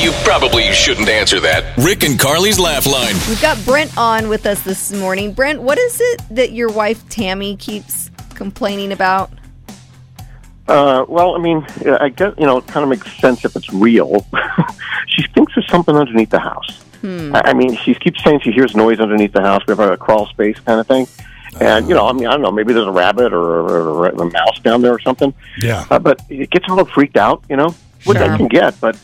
you probably shouldn't answer that. Rick and Carly's Laugh Line. We've got Brent on with us this morning. Brent, what is it that your wife Tammy keeps complaining about? Uh, well, I mean, I guess you know, it kind of makes sense if it's real. she thinks there's something underneath the house. I I mean, she keeps saying she hears noise underneath the house. We have a crawl space kind of thing, and you know, I mean, I don't know, maybe there's a rabbit or, or, a mouse down there or something. Yeah. Uh, but it gets her all freaked out, you know, which Sure. I can get, but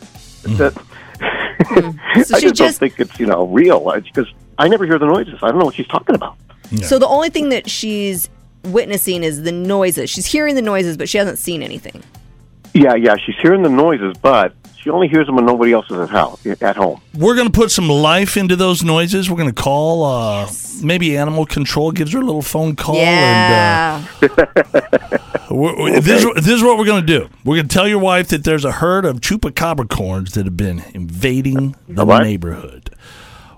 Mm-hmm. that, mm-hmm. So I she just, don't just think it's you know real because I never hear the noises. I don't know what she's talking about. so the only thing that she's witnessing is the noises. She's hearing the noises, but she hasn't seen anything. Yeah, yeah, she's hearing the noises, but she only hears them when nobody else is at house at home. We're going to put some life into those noises. We're going to call uh, maybe animal control gives her a little phone call yeah. and uh, we're, we're- this, is- this is what we're going to do. We're going to tell your wife that there's a herd of chupacabra corns that have been invading the what? neighborhood.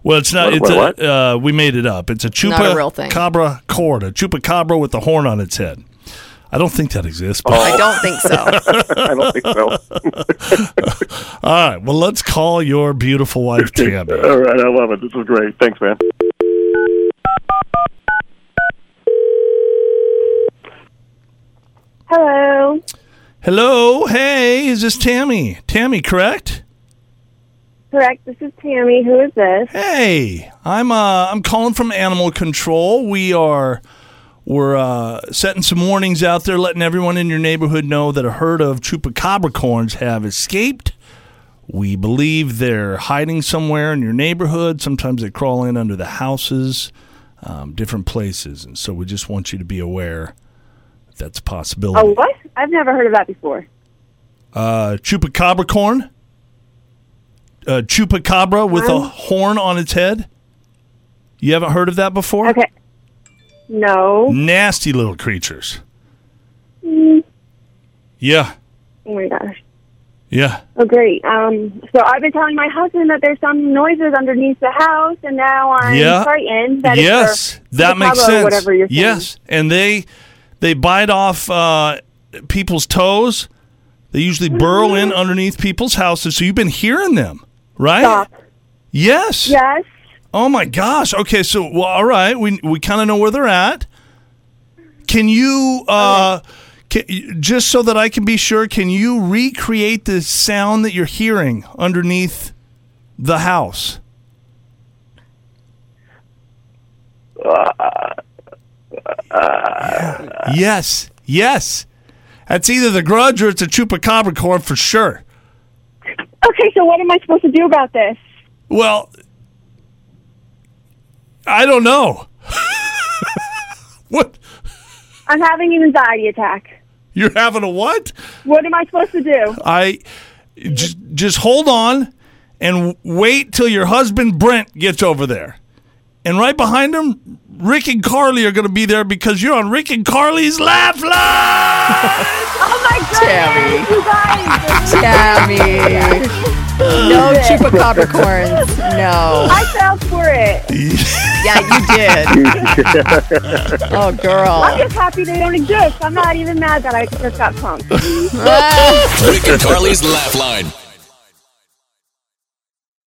Well, it's not. What- it's what- a, uh, we made it up. It's a Not real thing. chupacabra corn, a chupacabra with a horn on its head. I don't think that exists. But I don't think so. I don't think so. all right. Well, let's call your beautiful wife Tammy. All right, I love it. This is great. Thanks, man. Hello. Hello. Hey, is this Tammy? Tammy, correct? Correct. This is Tammy. Who is this? Hey, I'm uh I'm calling from Animal Control. We are we're uh, setting some warnings out there, letting everyone in your neighborhood know that a herd of chupacabra corns have escaped. We believe they're hiding somewhere in your neighborhood. Sometimes they crawl in under the houses, um, different places, and so we just want you to be aware that that's a possibility. Oh, what? I've never heard of that before. Uh, chupacabra corn. Uh, chupacabra with a horn on its head. You haven't heard of that before? Okay. No. Nasty little creatures. Mm. Yeah, Oh my gosh. yeah. Oh, great. Um, so I've been telling my husband that there's some noises underneath the house, and now I'm Yeah. frightened that yes, that makes sense. Whatever you're saying. yes, and they they bite off uh, people's toes. They usually burrow in underneath people's houses. So you've been hearing them, right? Stop. Yes. Yes. Oh my gosh. Okay, so well, all right, we we kind of know where they're at. Can you uh can, just so that I can be sure, can you recreate the sound that you're hearing underneath the house? Uh, uh, uh, yeah. Yes. Yes. That's either the grudge or it's a chupacabra corn for sure. Okay. So what am I supposed to do about this? Well, I don't know. what? I'm having an anxiety attack. You're having a what? What am I supposed to do? I just just hold on and wait till your husband Brent gets over there. And right behind him, Rick and Carly are going to be there because you're on Rick and Carly's Laugh Line. Oh my goodness, you guys! Tammy. No chupacabra corns. No. I fell for it. Yeah, you did. Oh, girl. I'm just happy they don't exist. I'm not even mad that I just got punked. Ah. Rick and Carly's Laugh Line.